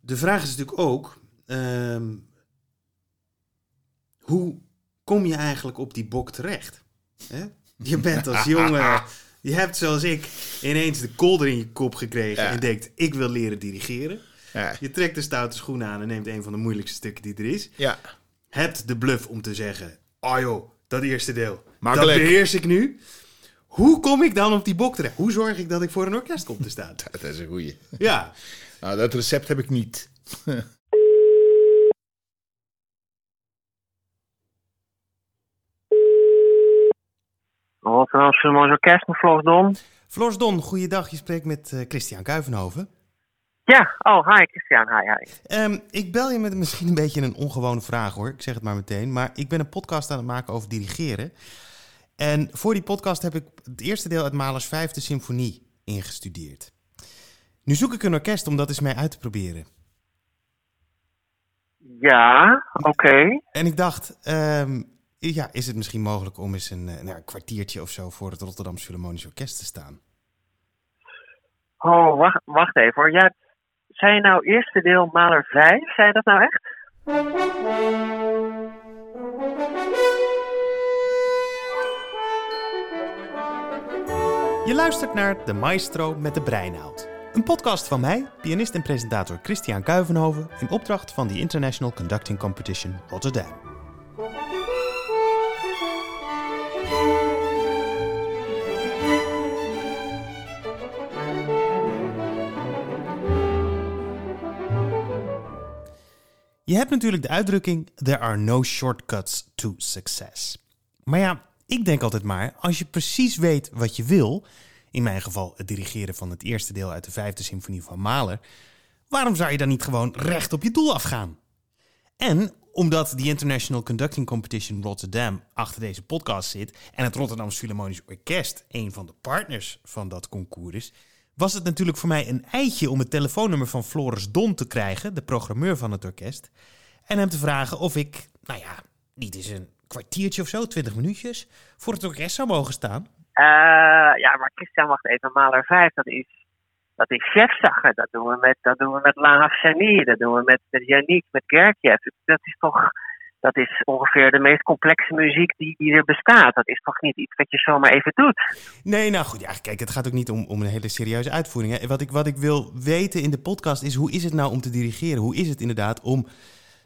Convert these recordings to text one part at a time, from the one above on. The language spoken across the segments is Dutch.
de vraag is natuurlijk ook: ehm, hoe kom je eigenlijk op die bok terecht? Je bent als jongen, je hebt zoals ik ineens de kolder in je kop gekregen Ja. en denkt: ik wil leren dirigeren. Ja. Je trekt de stoute schoenen aan en neemt een van de moeilijkste stukken die er is. ja. Hebt de bluff om te zeggen: oh joh, dat eerste deel, Makkelijk. dat beheers ik nu. Hoe kom ik dan op die bok terecht? Hoe zorg ik dat ik voor een orkest kom te staan? Dat is een goeie. Ja, Nou, dat recept heb ik niet. Rotterdam Philharmonisch Orkest Floris Dom. Floors Don, goeiedag. Je spreekt met eh, Christian Kuivenhoven. Ja, oh, hi Christian, hi, hi. Ehm, ik bel je met misschien een beetje een ongewone vraag hoor. Ik zeg het maar meteen. Maar ik ben een podcast aan het maken over dirigeren. En voor die podcast heb ik het eerste deel uit Mahlers vijfde symfonie ingestudeerd. Nu zoek ik een orkest om dat eens mee uit te proberen. Ja, oké. En ik dacht, ehm, ja, is het misschien mogelijk om eens een, eh, nou, een kwartiertje of zo voor het Rotterdamse Philharmonisch Orkest te staan? Oh, wacht, wacht even hoor. Ja, zei je nou eerste deel Maler 5? Zei je dat nou echt? Je luistert naar De Maestro met de Breinoud. Een podcast van mij, pianist en presentator Christian Kuivenhoven... in opdracht van de International Conducting Competition Rotterdam. Je hebt natuurlijk de uitdrukking: There are no shortcuts to success. Maar ja, ik denk altijd maar, als je precies weet wat je wil, in mijn geval het dirigeren van het eerste deel uit de vijfde symfonie van Mahler, waarom zou je dan niet gewoon recht op je doel afgaan? En omdat de International Conducting Competition Rotterdam achter deze podcast zit en het Rotterdamse Philharmonisch Orkest een van de partners van dat concours is, was het natuurlijk voor mij een eitje om het telefoonnummer van Floris Don te krijgen, de programmeur van het orkest, en hem te vragen of ik, nou ja, niet eens een kwartiertje of zo, twintig minuutjes, voor het orkest zou mogen staan. Eh, ja, maar Christian, wacht even. Maler 5, dat is, dat is chefzagger. Dat doen we met, dat doen we met Laaf Chani. Dat doen we met, met Yannick, met Gerkjev. Dat is toch, dat is ongeveer de meest complexe muziek die, die er bestaat. Dat is toch niet iets wat je zomaar even doet? Nee, nou goed, ja, kijk, het gaat ook niet om, om een hele serieuze uitvoering. Hè. Wat, ik, wat ik wil weten in de podcast is, hoe is het nou om te dirigeren? Hoe is het inderdaad om...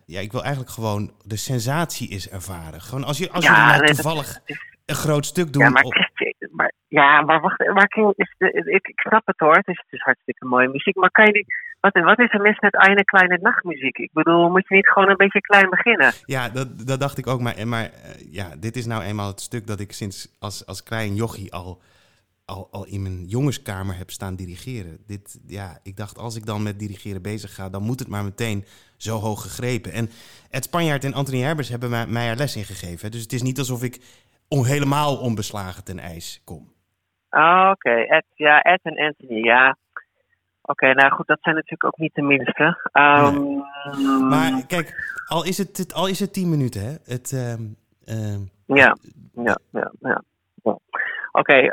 Ja, ik wil eigenlijk gewoon de sensatie is ervaren. Gewoon als, je, als Ja, nou dat- toevallig een groot stuk doen... Ja, maar, op- maar, ja, maar wacht, waar is de, ik, ik snap het hoor, het is, het hartstikke mooie muziek, maar kan je niet, wat, wat is er mis met eine kleine nachtmuziek? Ik bedoel, moet je niet gewoon een beetje klein beginnen? Ja, dat, dat dacht ik ook. Maar, maar eh, ja, dit is nou eenmaal het stuk dat ik sinds als, als klein jochie al, al, al in mijn jongenskamer heb staan dirigeren. Dit, ja, ik dacht, als ik dan met dirigeren bezig ga, dan moet het maar meteen zo hoog gegrepen. En Ed Spanjaard en Anthony Herbers hebben mij, mij er les in gegeven. Dus het is niet alsof ik on, helemaal onbeslagen ten ijs kom. Ah, Oké, Ed, ja, Ed en Anthony, ja. Oké, nou goed, dat zijn natuurlijk ook niet de minste. Ehm, Maar kijk, al is het, al is het tien minuten, hè. Het, ehm, ehm, Ja, ja, ja, ja. ja. Oké,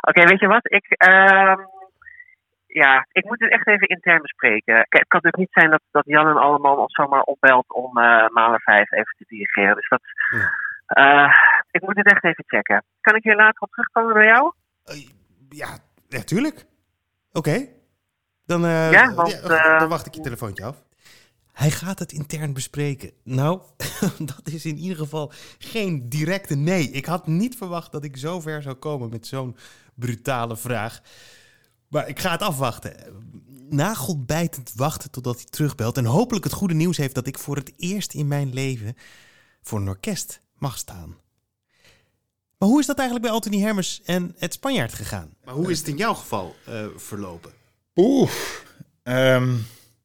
oké, weet je wat? Ik, ja, ik moet het echt even intern bespreken. Kijk, het kan natuurlijk niet zijn dat, dat Jan en Alleman ons zomaar opbelt om Maler 5 even te dirigeren. Dus dat, Ja. Eh, ik moet het echt even checken. Kan ik hier later op terugkomen bij jou? Eh, ja, natuurlijk. Oké. Dan, eh, Ja, want, ja, dan wacht ik je telefoontje af. Hij gaat het intern bespreken. Nou, dat is in ieder geval geen directe nee. Ik had niet verwacht dat ik zo ver zou komen met zo'n brutale vraag. Maar ik ga het afwachten. Nagelbijtend wachten totdat hij terugbelt. En hopelijk het goede nieuws heeft dat ik voor het eerst in mijn leven voor een orkest mag staan. Maar hoe is dat eigenlijk bij Anthony Hermers en het Spanjaard gegaan? Maar hoe is het in jouw geval eh, verlopen? Oeh. Ehm,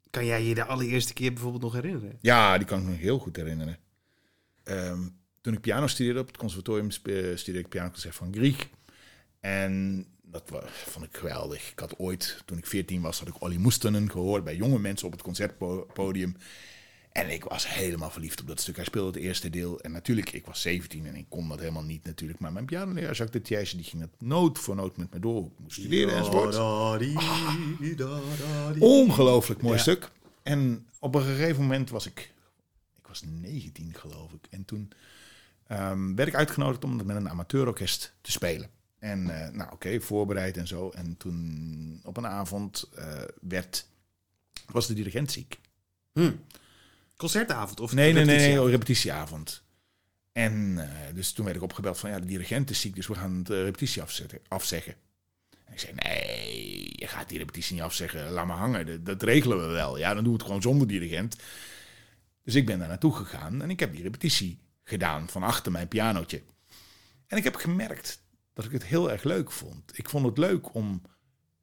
Kan jij je de allereerste keer bijvoorbeeld nog herinneren? ja, die kan ik me nog heel goed herinneren. Ehm, toen ik piano studeerde op het conservatorium, studeerde ik pianoconcert van Griek. En dat wa- vond ik geweldig. Ik had ooit, toen ik 14 was, had ik Olly Moestenen gehoord bij jonge mensen op het concertpodium. En ik was helemaal verliefd op dat stuk. Hij speelde het eerste deel. En natuurlijk, ik was 17 en ik kon dat helemaal niet natuurlijk. Maar mijn pianoleraar, Jacques de Thijssen, die ging het noot voor noot met me door. Ik moest studeren enzovoort. Ongelooflijk mooi stuk. En op een gegeven moment was ik, ik was 19 geloof ik. En toen ehm, werd ik uitgenodigd om met een amateurorkest te spelen. En eh, nou oké, voorbereid en zo. En toen op een avond eh, werd, was de dirigent ziek. Concertavond of Nee, nee, nee, nee, repetitieavond. En eh, dus toen werd ik opgebeld van ja, de dirigent is ziek, dus we gaan de repetitie afzetten, afzeggen. En ik zei, nee, je gaat die repetitie niet afzeggen, laat maar hangen, dat, dat regelen we wel. Ja, dan doen we het gewoon zonder dirigent. Dus ik ben daar naartoe gegaan en ik heb die repetitie gedaan van achter mijn pianootje. En ik heb gemerkt dat ik het heel erg leuk vond. Ik vond het leuk om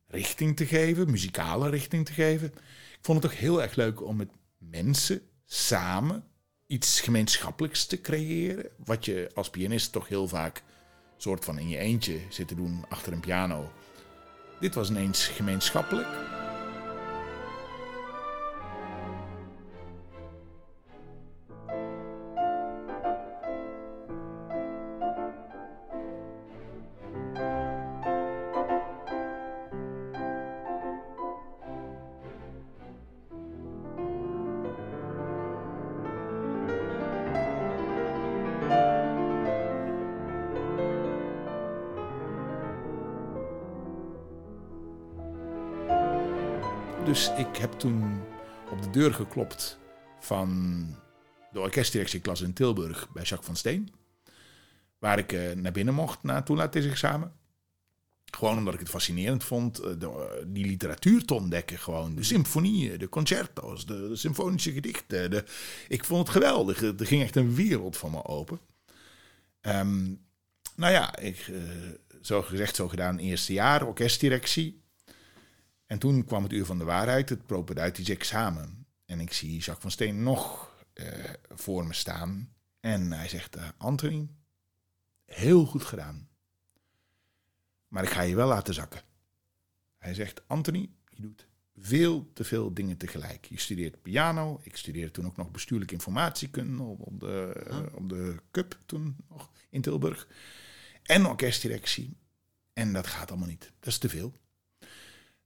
richting te geven, muzikale richting te geven. Ik vond het ook heel erg leuk om met mensen samen iets gemeenschappelijks te creëren. Wat je als pianist toch heel vaak soort van in je eentje zit te doen achter een piano. Dit was ineens gemeenschappelijk. Dus ik heb toen op de deur geklopt van de orkestdirectieklas in Tilburg bij Jacques van Steen. Waar ik eh, naar binnen mocht na toelatingsexamen. Gewoon omdat ik het fascinerend vond eh, de, die literatuur te ontdekken. Gewoon de symfonieën, de concerto's, de, symfonische gedichten. Ik vond het geweldig. Er ging echt een wereld van me open. Ehm, nou ja, ik, eh, zo gezegd, zo gedaan, eerste jaar, orkestdirectie. En toen kwam het uur van de waarheid, het propedeutisch examen. En ik zie Jacques van Steen nog eh, voor me staan. En hij zegt, eh, Anthony, heel goed gedaan. Maar ik ga je wel laten zakken. Hij zegt, Anthony, je doet veel te veel dingen tegelijk. Je studeert piano. Ik studeerde toen ook nog bestuurlijke informatiekunde op, op, de, eh, op de CUP toen nog in Tilburg. En orkestdirectie. En dat gaat allemaal niet. Dat is te veel.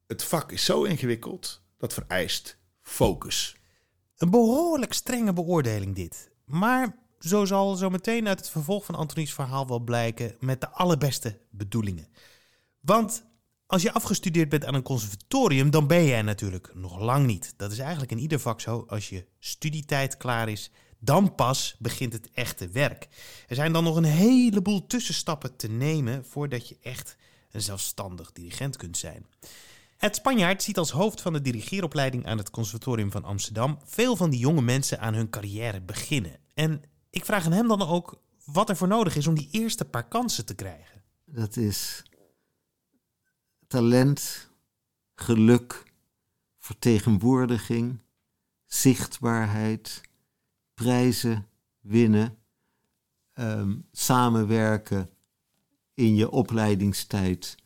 Het vak is zo ingewikkeld, dat vereist focus. Een behoorlijk strenge beoordeling dit. Maar zo zal zo meteen uit het vervolg van Antonies verhaal wel blijken met de allerbeste bedoelingen. Want als je afgestudeerd bent aan een conservatorium, dan ben er natuurlijk nog lang niet. Dat is eigenlijk in ieder vak zo. Als je studietijd klaar is, dan pas begint het echte werk. Er zijn dan nog een heleboel tussenstappen te nemen voordat je echt een zelfstandig dirigent kunt zijn. Het Spanjaard ziet als hoofd van de dirigeeropleiding aan het Conservatorium van Amsterdam veel van die jonge mensen aan hun carrière beginnen. En ik vraag aan hem dan ook wat er voor nodig is om die eerste paar kansen te krijgen. Dat is talent, geluk, vertegenwoordiging, zichtbaarheid, prijzen winnen, ehm, samenwerken in je opleidingstijd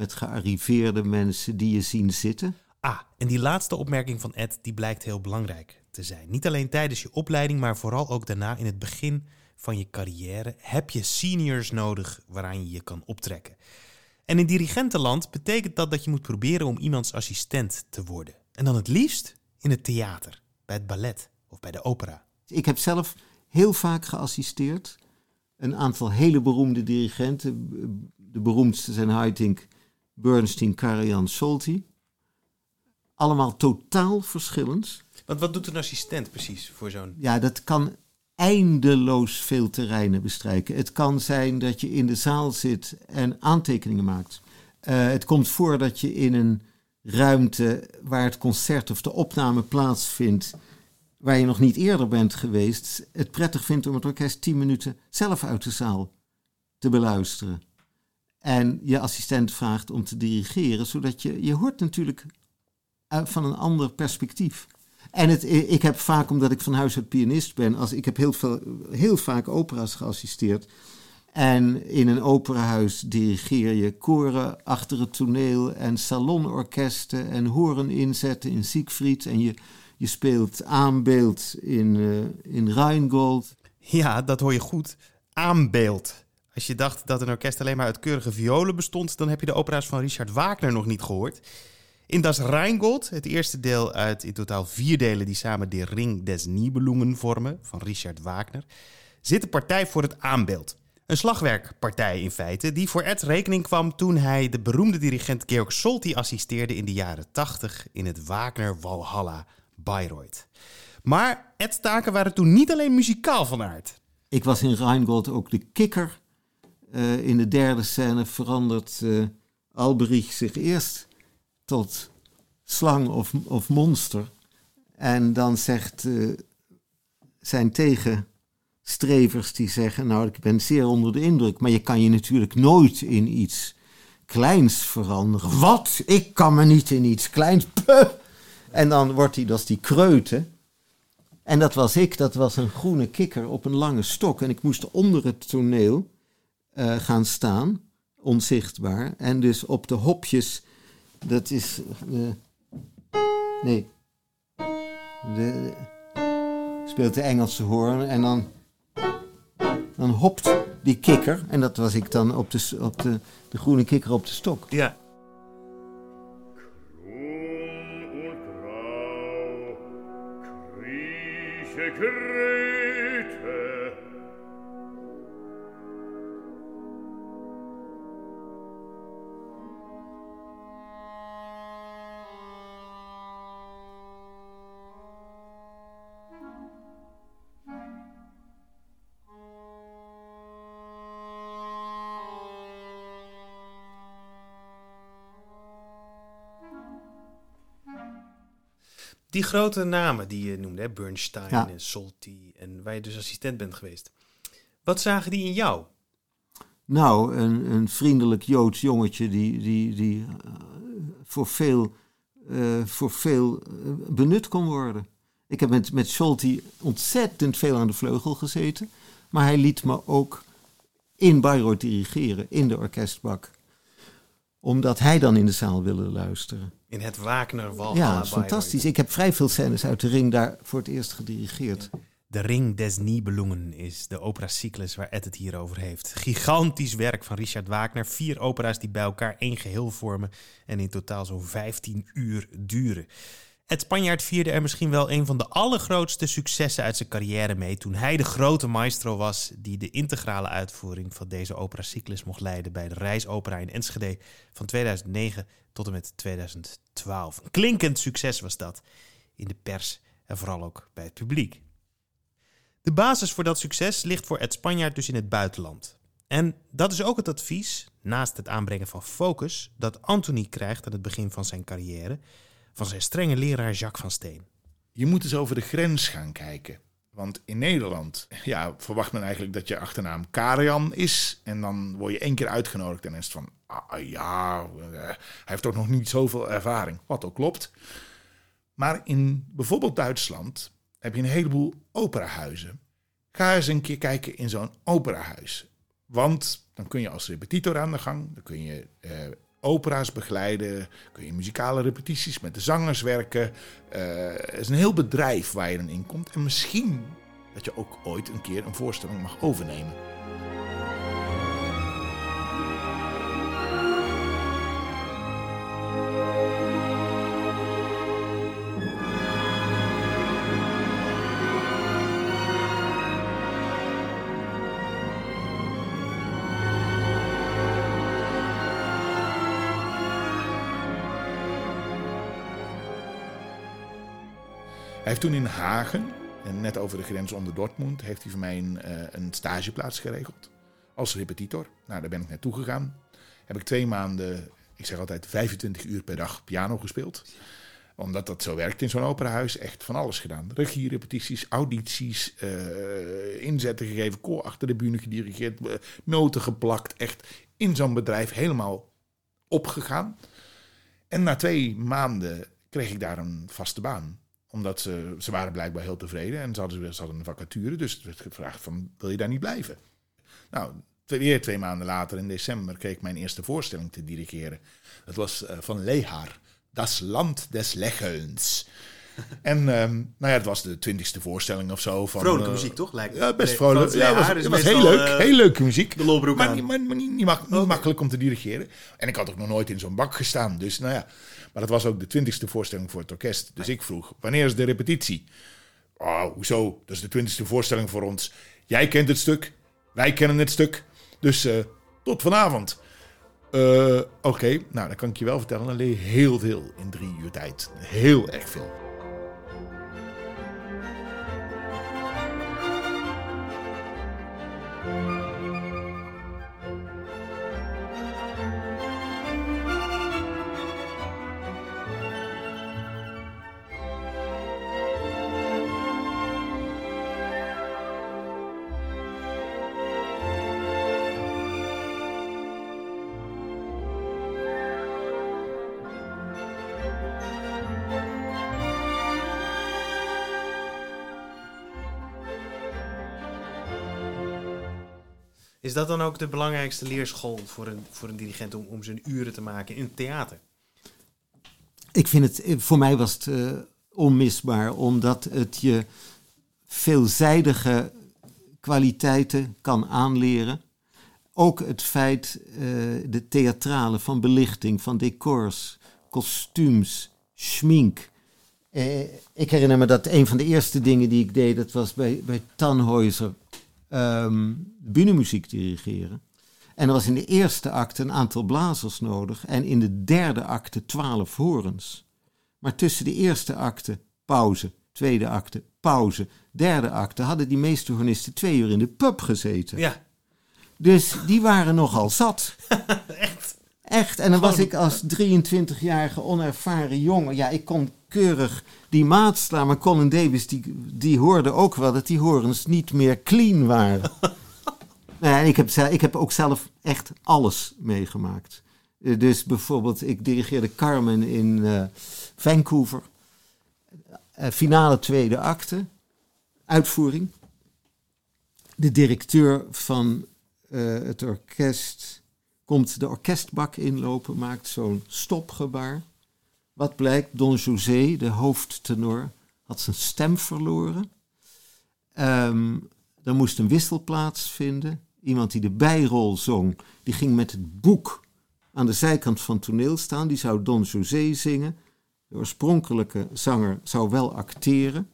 met gearriveerde mensen die je zien zitten. Ah, en die laatste opmerking van Ed die blijkt heel belangrijk te zijn. Niet alleen tijdens je opleiding, maar vooral ook daarna in het begin van je carrière heb je seniors nodig waaraan je je kan optrekken. En in dirigentenland betekent dat dat je moet proberen om iemands assistent te worden. En dan het liefst in het theater, bij het ballet of bij de opera. Ik heb zelf heel vaak geassisteerd. Een aantal hele beroemde dirigenten. De beroemdste zijn Haitink, Bernstein, Karajan, Solti. Allemaal totaal verschillend. Want wat doet een assistent precies voor zo'n... Ja, dat kan eindeloos veel terreinen bestrijken. Het kan zijn dat je in de zaal zit en aantekeningen maakt. Uh, het komt voor dat je in een ruimte waar het concert of de opname plaatsvindt, waar je nog niet eerder bent geweest, het prettig vindt om het orkest tien minuten zelf uit de zaal te beluisteren. En je assistent vraagt om te dirigeren, zodat je, je hoort natuurlijk van een ander perspectief. En het, ik heb vaak, omdat ik van huis uit pianist ben, als, ik heb heel, veel, heel vaak opera's geassisteerd. En in een operahuis dirigeer je koren achter het toneel en salonorkesten en horen inzetten in Siegfried. En je, Je speelt aanbeeld in, uh, in Rheingold. Ja, dat hoor je goed. Aanbeeld. Als je dacht dat een orkest alleen maar uit keurige violen bestond, dan heb je de opera's van Richard Wagner nog niet gehoord. In Das Rheingold, het eerste deel uit in totaal vier delen die samen de Ring des Nibelungen vormen, van Richard Wagner, zit de partij voor het aanbeeld. Een slagwerkpartij in feite, die voor Ed rekening kwam toen hij de beroemde dirigent Georg Solti assisteerde in de jaren 80 in het Wagner Walhalla Bayreuth. Maar Ed's taken waren toen niet alleen muzikaal van aard. Ik was in Rheingold ook de kikker. Uh, in de derde scène verandert uh, Alberich zich eerst tot slang of, of monster. En dan zegt uh, zijn tegenstrevers die zeggen, nou ik ben zeer onder de indruk, maar je kan je natuurlijk nooit in iets kleins veranderen. Wat? Ik kan me niet in iets kleins. En dan wordt hij, dat is die kreute. En dat was ik, dat was een groene kikker op een lange stok. En ik moest onder het toneel uh, gaan staan, onzichtbaar. En dus op de hopjes, dat is. Uh, nee. De, speelt de Engelse hoorn en dan. Dan hopt die kikker, en dat was ik dan op de, op de, de groene kikker op de stok. Ja. Die grote namen die je noemde, hè? Bernstein en Solti, en waar je dus assistent bent geweest. Wat zagen die in jou? Nou, een, een vriendelijk Joods jongetje die, die, die uh, voor veel, uh, voor veel uh, benut kon worden. Ik heb met, met Solti ontzettend veel aan de vleugel gezeten. Maar hij liet me ook in Bayreuth dirigeren, in de orkestbak. Omdat hij dan in de zaal wilde luisteren. In het Wagner Walhalla Ja, fantastisch. Ik heb vrij veel scènes uit de ring daar voor het eerst gedirigeerd. De Ring des Nibelungen is de operacyclus waar Ed het hier over heeft. Gigantisch werk van Richard Wagner. Vier opera's die bij elkaar één geheel vormen en in totaal zo'n 15 uur duren. Ed Spanjaard vierde er misschien wel een van de allergrootste successen uit zijn carrière mee toen hij de grote maestro was die de integrale uitvoering van deze operacyclus mocht leiden bij de Reisopera in Enschede van 2009 tot en met 2012. Een klinkend succes was dat in de pers en vooral ook bij het publiek. De basis voor dat succes ligt voor Ed Spanjaard dus in het buitenland. En dat is ook het advies, naast het aanbrengen van focus, dat Anthony krijgt aan het begin van zijn carrière van zijn strenge leraar Jacques van Steen. Je moet eens over de grens gaan kijken. Want in Nederland ja, verwacht men eigenlijk dat je achternaam Karian is. En dan word je één keer uitgenodigd en is het van... Ah, ja, hij heeft toch nog niet zoveel ervaring. Wat ook klopt. Maar in bijvoorbeeld Duitsland heb je een heleboel operahuizen. Ga eens een keer kijken in zo'n operahuis. Want dan kun je als repetitor aan de gang. Dan kun je eh, opera's begeleiden. Kun je muzikale repetities met de zangers werken. Uh, het is een heel bedrijf waar je dan in komt. En misschien dat je ook ooit een keer een voorstelling mag overnemen. Heeft toen in Hagen, en net over de grens onder Dortmund, heeft hij voor mij een, uh, een stageplaats geregeld. Als repetitor. Nou, daar ben ik naartoe gegaan. Heb ik twee maanden, ik zeg altijd 25 uur per dag piano gespeeld. Omdat dat zo werkt in zo'n operahuis. Echt van alles gedaan. Regie, repetities, audities, uh, inzetten gegeven, koor achter de bühne gedirigeerd, uh, noten geplakt. Echt in zo'n bedrijf helemaal opgegaan. En na twee maanden kreeg ik daar een vaste baan omdat ze, ze waren blijkbaar heel tevreden en ze hadden, ze hadden een vacature. Dus het werd gevraagd van, wil je daar niet blijven? Nou, weer twee maanden later, in december, kreeg ik mijn eerste voorstelling te dirigeren. Dat was uh, van Lehar, Das Land des Lächelns. En ehm, nou ja, het was de twintigste voorstelling of zo. Van, Vrolijke eh, muziek, toch? Lijkt Ja, best vrolijk. Ja, het was, is het was heel leuk. eh, heel leuke muziek. De lolbroek Maar, aan. niet, maar, maar niet, niet, mak- niet makkelijk om te dirigeren. En ik had ook nog nooit in zo'n bak gestaan. Dus nou ja. Maar dat was ook de twintigste voorstelling voor het orkest. Dus ik vroeg, wanneer is de repetitie? Oh, hoezo? Dat is de twintigste voorstelling voor ons. Jij kent het stuk. Wij kennen het stuk. Dus eh, tot vanavond. Oké, nou dan kan ik je wel vertellen. Dan leer je heel veel in drie uur tijd. Heel erg veel. Is dat dan ook de belangrijkste leerschool voor een, voor een dirigent om, om zijn uren te maken in het theater? Ik vind het, eh, voor mij was het eh, onmisbaar, omdat het je veelzijdige kwaliteiten kan aanleren. Ook het feit, eh, de theatrale van belichting, van decors, kostuums, schmink. Ik herinner me dat een van de eerste dingen die ik deed, dat was bij, bij Tannhäuser, bühnenmuziek dirigeren. En er was in de eerste acte een aantal blazers nodig en in de derde acte twaalf horens. Maar tussen de eerste acte pauze, tweede acte pauze, derde acte hadden die meeste hornisten twee uur in de pub gezeten. Ja, Dus die waren nogal zat. echt. Echt. En dan was ik als 23-jarige onervaren jongen. Ja, ik kon keurig die maat slaan. Maar Colin Davis, die, die hoorde ook wel dat die horens niet meer clean waren. nou ja, en ik heb, ik heb ook zelf echt alles meegemaakt. Eh, Dus bijvoorbeeld, ik dirigeerde Carmen in eh, Vancouver. Eh, finale tweede acte. Uitvoering. De directeur van het orkest komt de orkestbak inlopen, maakt zo'n stopgebaar. Wat blijkt, Don José, de hoofdtenor, had zijn stem verloren. Ehm er moest een wissel plaatsvinden. Iemand die de bijrol zong, die ging met het boek aan de zijkant van het toneel staan. Die zou Don José zingen. De oorspronkelijke zanger zou wel acteren.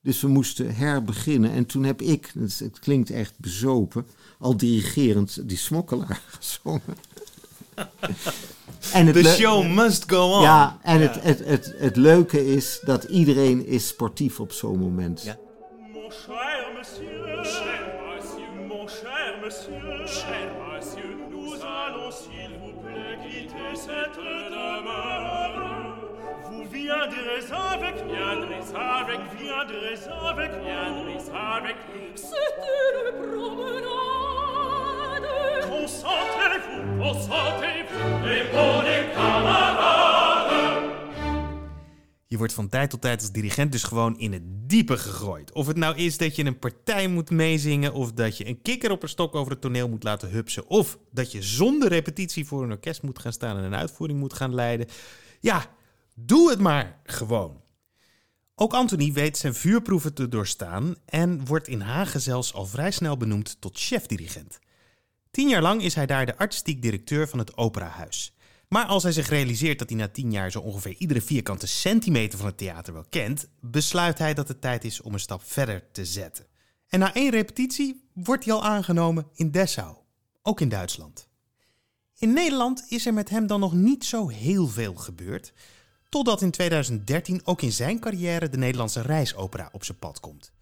Dus we moesten herbeginnen. En toen heb ik, het klinkt echt bezopen, al dirigerend die smokkelaar gezongen. en het The show must go on. Ja, en Het, het, het, het leuke is dat iedereen is sportief op zo'n moment. Ja. Mon cher monsieur, cher monsieur, mon cher monsieur, cher monsieur, nous allons, s'il vous plaît, quitter cette demeure. Vous viendrez avec, viendrez avec, viendrez avec, viendrez avec. C'est une promenade. Je wordt van tijd tot tijd als dirigent dus gewoon in het diepe gegooid. Of het nou is dat je een partij moet meezingen, of dat je een kikker op een stok over het toneel moet laten hupsen, of dat je zonder repetitie voor een orkest moet gaan staan en een uitvoering moet gaan leiden. Ja, doe het maar gewoon. Ook Anthony weet zijn vuurproeven te doorstaan en wordt in Hagen zelfs al vrij snel benoemd tot chefdirigent. Tien jaar lang is hij daar de artistiek directeur van het Operahuis. Maar als hij zich realiseert dat hij na tien jaar zo ongeveer iedere vierkante centimeter van het theater wel kent, besluit hij dat het tijd is om een stap verder te zetten. En na één repetitie wordt hij al aangenomen in Dessau, ook in Duitsland. In Nederland is er met hem dan nog niet zo heel veel gebeurd, totdat in 2013 ook in zijn carrière de Nederlandse reisopera op zijn pad komt.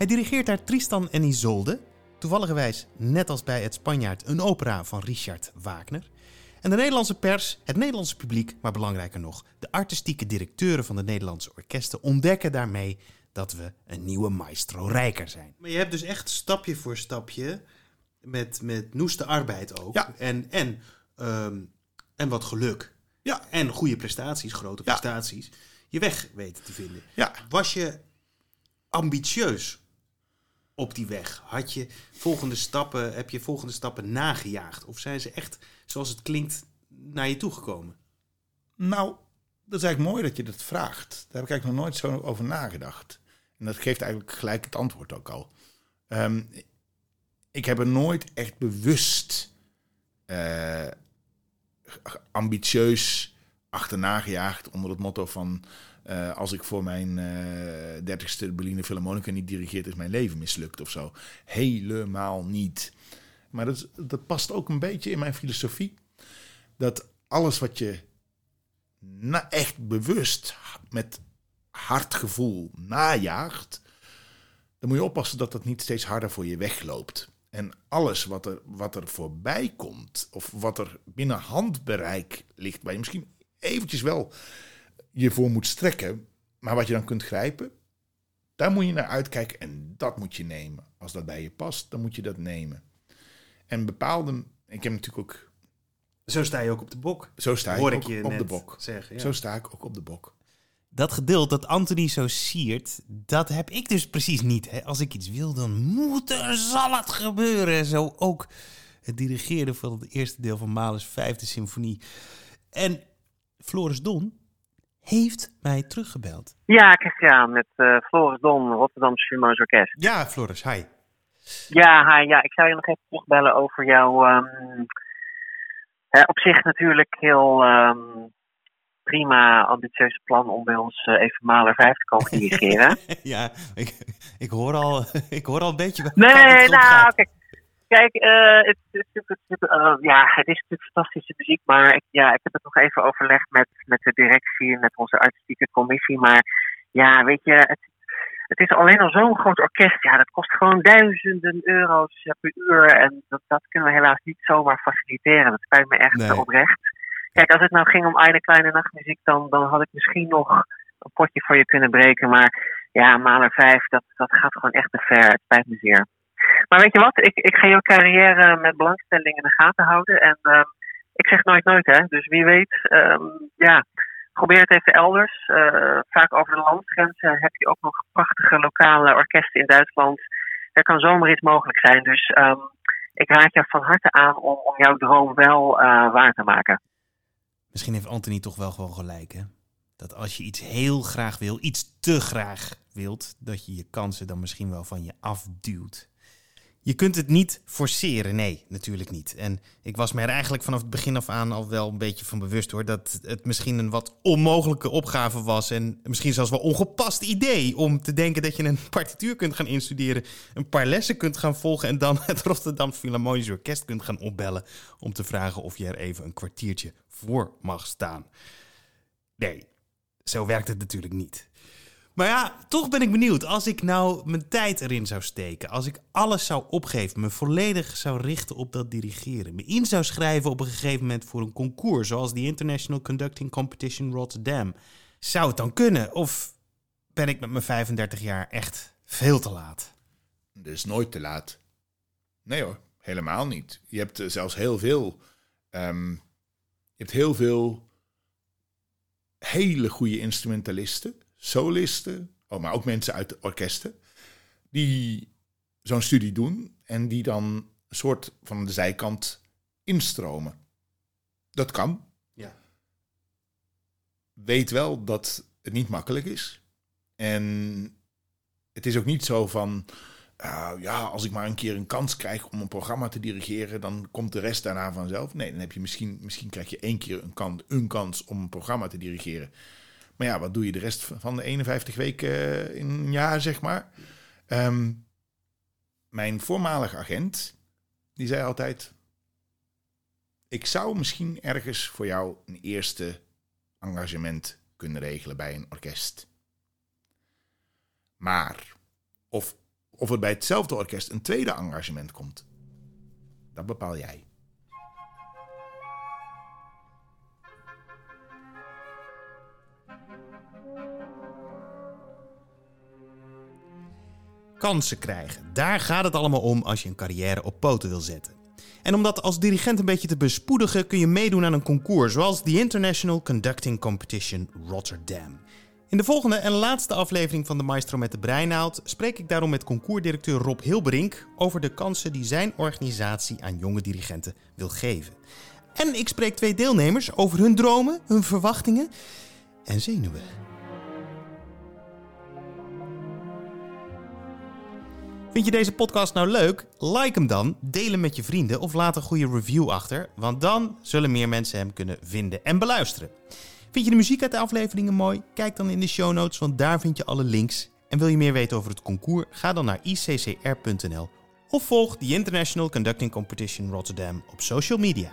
Hij dirigeert daar Tristan en Isolde, toevalligerwijs net als bij Het Spanjaard een opera van Richard Wagner. En de Nederlandse pers, het Nederlandse publiek, maar belangrijker nog, de artistieke directeuren van de Nederlandse orkesten ontdekken daarmee dat we een nieuwe maestro rijker zijn. Maar je hebt dus echt stapje voor stapje met, met noeste arbeid ook. Ja. En, en, ehm, en wat geluk. Ja. En goede prestaties, grote Ja. prestaties. Je weg weten te vinden. Ja. Was je ambitieus op die weg? Had je volgende stappen, heb je volgende stappen nagejaagd? Of zijn ze echt, zoals het klinkt, naar je toegekomen? Nou, dat is eigenlijk mooi dat je dat vraagt. Daar heb ik eigenlijk nog nooit zo over nagedacht. En dat geeft eigenlijk gelijk het antwoord ook al. Ehm, ik heb er nooit echt bewust eh, ambitieus achterna gejaagd onder het motto van... eh, als ik voor mijn eh dertigste de Berliner Philharmonica niet dirigeert, is mijn leven mislukt of zo. Helemaal niet. Maar dat, dat past ook een beetje in mijn filosofie. Dat alles wat je na, echt bewust met hard gevoel najaagt, dan moet je oppassen dat dat niet steeds harder voor je wegloopt. En alles wat er, wat er voorbij komt, of wat er binnen handbereik ligt, waar je misschien eventjes wel je voor moet strekken, maar wat je dan kunt grijpen, daar moet je naar uitkijken en dat moet je nemen. Als dat bij je past, dan moet je dat nemen. En bepaalde, ik heb natuurlijk ook, Zo sta je ook op de bok. zo sta Hoor ik ik ook je op net de bok. zeggen. ja. Zo sta ik ook op de bok. Dat geduld dat Anthony zo siert, dat heb ik dus precies niet. Hè. Als ik iets wil, dan moet er, zal het gebeuren. Zo ook het dirigeren van het eerste deel van Mahler's vijfde symfonie. En Floris Don heeft mij teruggebeld. Ja, Christian, met eh, Floris Don, Rotterdam Philharmonisch Orkest. Ja, Floris, hi. Ja, hi, ja, ik zou je nog even terugbellen over jouw ehm, hè, op zich natuurlijk heel ehm, prima ambitieuze plan om bij ons eh, even Maler 5 te komen dirigeren. ja, ik, ik, hoor al, ik hoor al een beetje Nee, nou, kijk. Kijk, eh, het, het, eh, ja, het is natuurlijk fantastische muziek, maar ik, ja, ik heb het nog even overlegd met, met de directie en met onze artistieke commissie. Maar ja, weet je, het, het is alleen al zo'n groot orkest. Ja, dat kost gewoon duizenden euro's eh, per uur. En dat, dat kunnen we helaas niet zomaar faciliteren. Dat spijt me echt Nee. oprecht. Kijk, als het nou ging om Eile Kleine Nachtmuziek, dan, dan had ik misschien nog een potje voor je kunnen breken. Maar ja, Maler 5, dat, dat gaat gewoon echt te ver. Het spijt me zeer. Maar weet je wat? Ik, ik ga jouw carrière met belangstelling in de gaten houden. En ehm, ik zeg nooit nooit, hè. Dus wie weet, ehm, ja, probeer het even elders. Eh, vaak over de landsgrenzen heb je ook nog prachtige lokale orkesten in Duitsland. Er kan zomaar iets mogelijk zijn. Dus ehm, ik raad je van harte aan om, om jouw droom wel eh, waar te maken. Misschien heeft Anthony toch wel gewoon gelijk, hè? Dat als je iets heel graag wil, iets te graag wilt, dat je je kansen dan misschien wel van je afduwt. Je kunt het niet forceren, nee, natuurlijk niet. En ik was me er eigenlijk vanaf het begin af aan al wel een beetje van bewust hoor, dat het misschien een wat onmogelijke opgave was en misschien zelfs wel ongepast idee om te denken dat je een partituur kunt gaan instuderen, een paar lessen kunt gaan volgen en dan het Rotterdam Philharmonisch Orkest kunt gaan opbellen om te vragen of je er even een kwartiertje voor mag staan. Nee, zo werkt het natuurlijk niet. Maar ja, toch ben ik benieuwd. Als ik nou mijn tijd erin zou steken, als ik alles zou opgeven, me volledig zou richten op dat dirigeren, me in zou schrijven op een gegeven moment voor een concours, zoals de International Conducting Competition Rotterdam, zou het dan kunnen? Of ben ik met mijn 35 jaar echt veel te laat? Dus nooit te laat. Nee hoor, helemaal niet. Je hebt eh, zelfs heel veel. ehm, je hebt heel veel hele goede instrumentalisten, solisten, oh, maar ook mensen uit de orkesten, die zo'n studie doen en die dan een soort van de zijkant instromen. Dat kan. Ja. Weet wel dat het niet makkelijk is. En het is ook niet zo van, uh, ja, als ik maar een keer een kans krijg om een programma te dirigeren, dan komt de rest daarna vanzelf. Nee, dan heb je misschien, misschien krijg je één keer een kans, een kans om een programma te dirigeren. Maar ja, wat doe je de rest van de 51 weken in een jaar, zeg maar? Um, mijn voormalige agent, die zei altijd, ik zou misschien ergens voor jou een eerste engagement kunnen regelen bij een orkest. Maar of Of er bij hetzelfde orkest een tweede engagement komt. Dat bepaal jij. Kansen krijgen. Daar gaat het allemaal om als je een carrière op poten wil zetten. En om dat als dirigent een beetje te bespoedigen, kun je meedoen aan een concours, zoals de International Conducting Competition Rotterdam. In de volgende en laatste aflevering van de Maestro met de Breinaald spreek ik daarom met concoursdirecteur Rob Hilberink over de kansen die zijn organisatie aan jonge dirigenten wil geven. En ik spreek twee deelnemers over hun dromen, hun verwachtingen en zenuwen. Vind je deze podcast nou leuk? Like hem dan, deel hem met je vrienden of laat een goede review achter, want dan zullen meer mensen hem kunnen vinden en beluisteren. Vind je de muziek uit de afleveringen mooi? Kijk dan in de show notes, want daar vind je alle links. En wil je meer weten over het concours? Ga dan naar iccr.nl of volg de International Conducting Competition Rotterdam op social media.